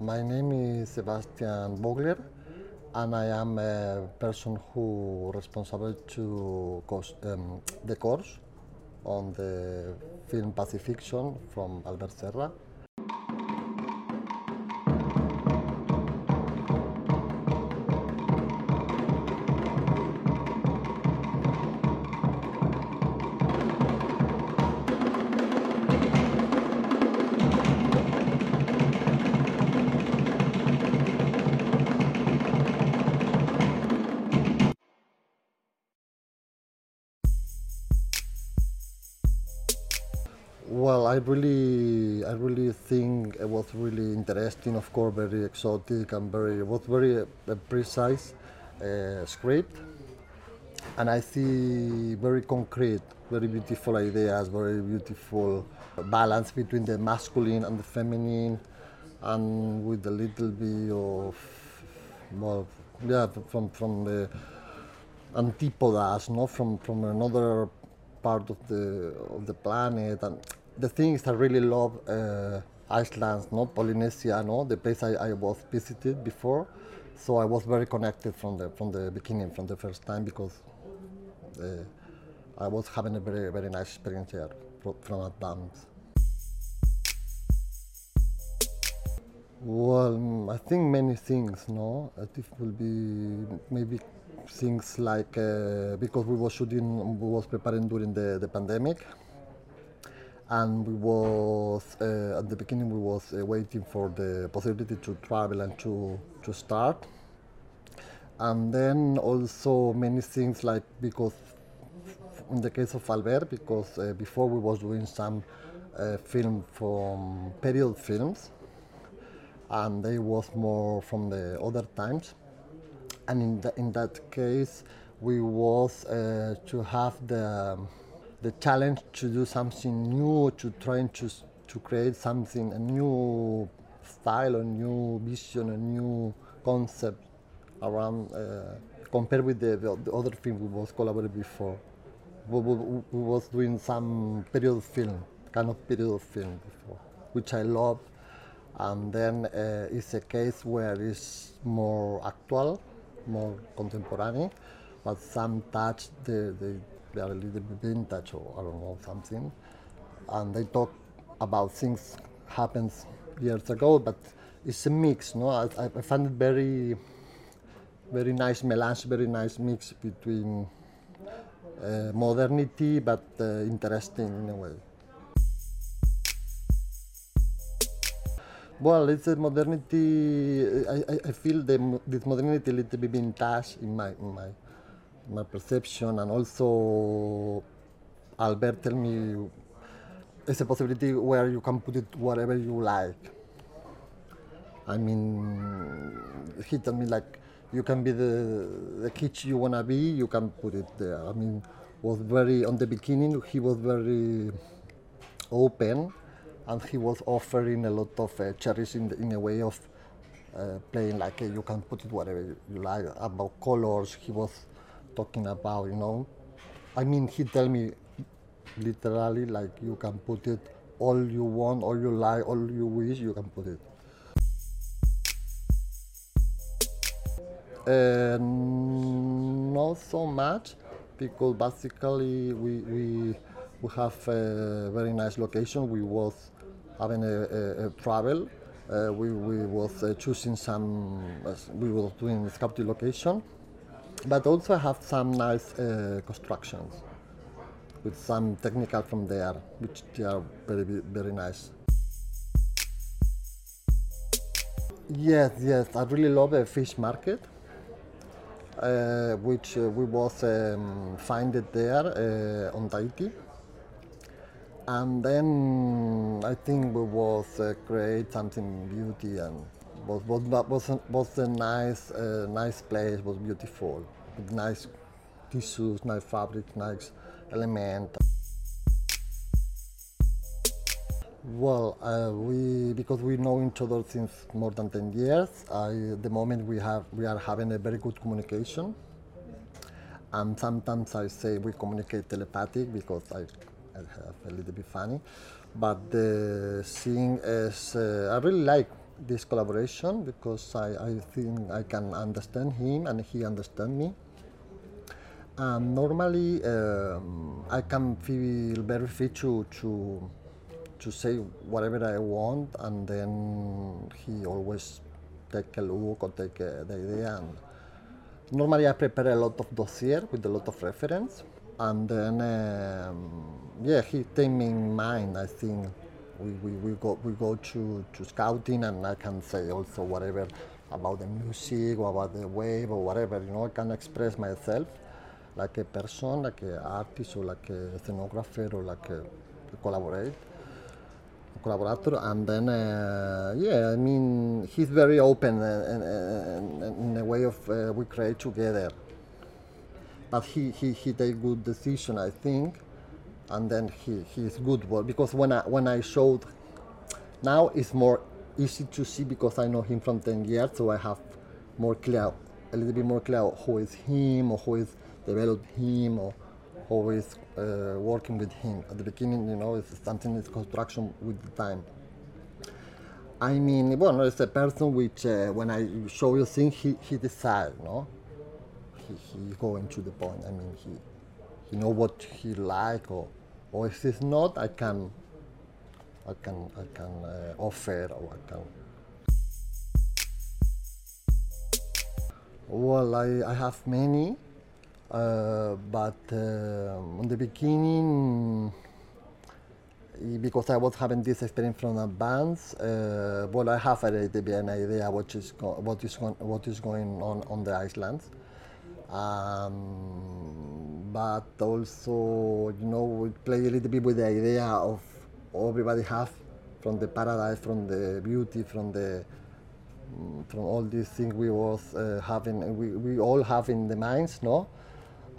My name is Sébastian Vogler, and I am a person who responsible to course, um, the course on the film Pacifiction from Albert Serra. Well, I really, I really think it was really interesting. Of course, very exotic and very, was very uh, precise uh, script, and I see very concrete, very beautiful ideas, very beautiful balance between the masculine and the feminine, and with a little bit of, well, yeah, from from the antipodas, no, from from another part of the of the planet. And the thing is, I really love uh, Iceland, no, Polynesia, no, the place I, I was visited before. So I was very connected from the from the beginning, from the first time, because uh, I was having a very very nice experience here fro- from advance. Well, mm, I think many things, no? I think will be maybe things like uh, because we were shooting, we was preparing during the, the pandemic, and we was uh, at the beginning we was uh, waiting for the possibility to travel and to to start, and then also many things like because in the case of Albert, because uh, before we was doing some uh, film from period films and they was more from the other times. And in, the, in that case, we was uh, to have the the challenge to do something new, to try to to create something a new style, a new vision, a new concept around uh, compared with the, the, the other film we was collaborated before. We, we, we was doing some period film, kind of period film before, which I love and then uh, it's a case where it's more actual, more contemporary, but some touch the, they, they are a little bit vintage or I don't know something, and they talk about things happens years ago, but it's a mix. No, I, I find it very, very nice melange, very nice mix between uh, modernity but uh, interesting in a way. Well, it's a modernity. I, I, feel the, this modernity a little bit vintage in my in my my perception, and also Albert tell me it's a possibility where you can put it whatever you like. I mean, he told me like you can be the the kid you wanna be, you can put it there. I mean, was very on the beginning. He was very open, and he was offering a lot of uh, in, in a way of uh, playing like uh, you can put it whatever you you like about colors. He was talking about you know, I mean he tell me literally like you can put it all you want, all you like, all you wish, you can put it. Not so much because basically we, we, we have a very nice location. We was having a, a, a travel. Uh, we, we was uh, choosing some, uh, we were doing scouting location, but also have some nice uh, constructions with some technical from there, which they are very, very nice. Yes, yes, I really love the fish market, uh, which uh, we was um, it there uh, on Tahiti. And then I think we was uh, create something beauty and was was was a, was a nice uh, nice place, was beautiful, nice tissues, nice fabric, nice element. Well, uh, we because we know each other since more than ten years. I, the moment we have we are having a very good communication, and sometimes I say we communicate telepathic because I, I have a little bit funny, but the thing is uh, I really like this collaboration because I, I think I can understand him and he understand me. Um, normally, um, I can feel very free to, to to say whatever I want, and then he always take a look or take a, the idea. And normally, I prepare a lot of dossier with a lot of reference, and then um, yeah, he take me in mind. I think we, we, we go we go to, to scouting, and I can say also whatever about the music or about the wave or whatever. You know, I can express myself like a person, like an artist, or like a scenographer, or like a, a collaborator. And then, uh, yeah, I mean, he's very open uh, in the way of uh, we create together. But he he he take good decision, I think, and then he he's good because when I when I showed, now it's more easy to see because I know him from ten years, so I have more clear, a little bit more clear who is him or who is developed him or always uh, working with him. At the beginning, you know, it's something is construction with the time. I mean, well, it's a person which, uh, when I show you things, he, he decides, no? He, he going to the point. I mean, he, he know what he like, or, or if it's not, I can, I can, I can uh, offer, or I can. Well, I, I have many. Uh, but uh, in the beginning, because I was having this experience from advance, uh, well, I have a little bit an idea what is what is what is going on on the islands. Um, but also, you know, we play a little bit with the idea of everybody have from the paradise, from the beauty, from the mm, from all these things we was uh, having, we, we all have in the minds, no?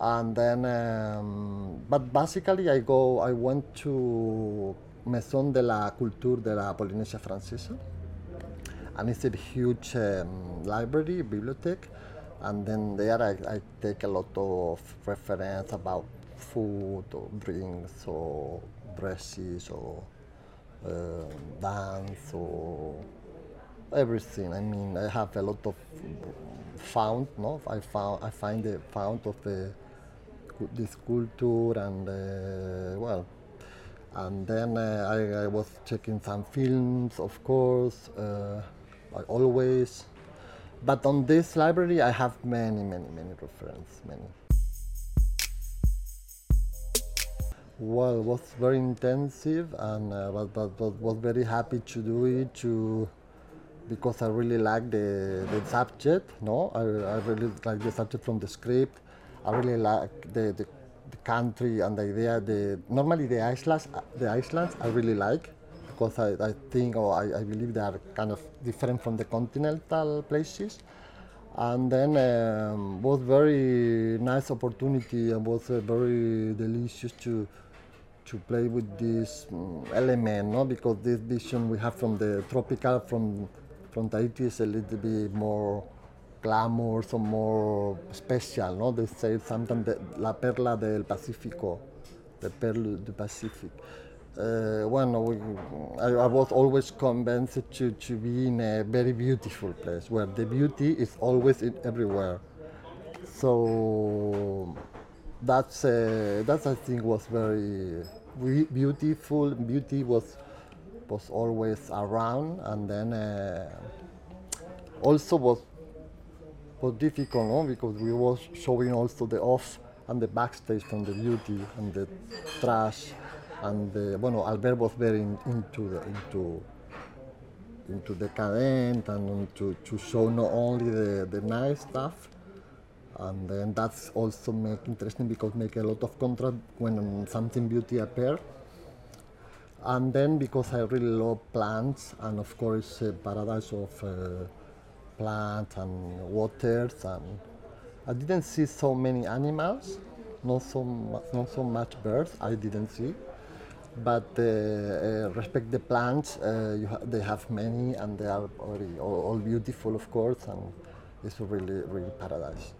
And then um, but basically I go I went to Maison de la Culture de la Polynesia Francesa and it's a huge um, library bibliothèque and then there I, I, take a lot of reference about food or drinks or dresses or uh, dance or everything. I mean, I have a lot of found. No, I found I find the found of the this culture and uh, well and then uh, I, I, was checking some films of course uh, like always but on this library I have many many many references many. Well it was very intensive and uh, but, but, but was very happy to do it to because I really like the, the subject no? I, I really like the subject from the script I really like the, the, the country and the idea. The normally the islands, the islands I really like because I, I think or I, I believe they are kind of different from the continental places. And then um, was very nice opportunity and was uh, very delicious to to play with this um, element, no? Because this vision we have from the tropical from from Tahiti is a little bit more glamour, some more special, no? They say sometimes the, la perla del Pacífico, the pearl del Pacific. Uh, well, we, I, I, was always convinced to, to be in a very beautiful place where the beauty is always in everywhere. So that's uh, I think was very beautiful. Beauty was was always around, and then uh, also was was difficult, no? Because we was showing also the off and the backstage from the beauty and the trash, and the, bueno, Albert was very in, into the, into into decadent and to, to show not only the, the nice stuff, and then that's also make interesting because make a lot of contrast when something beauty appear. And then because I really love plants and of course uh, paradise of uh, plants and waters and I didn't see so many animals, not so much, not so much birds. I didn't see, but uh, uh, respect the plants. Uh, ha they have many and they are all, all, beautiful, of course, and it's really really paradise.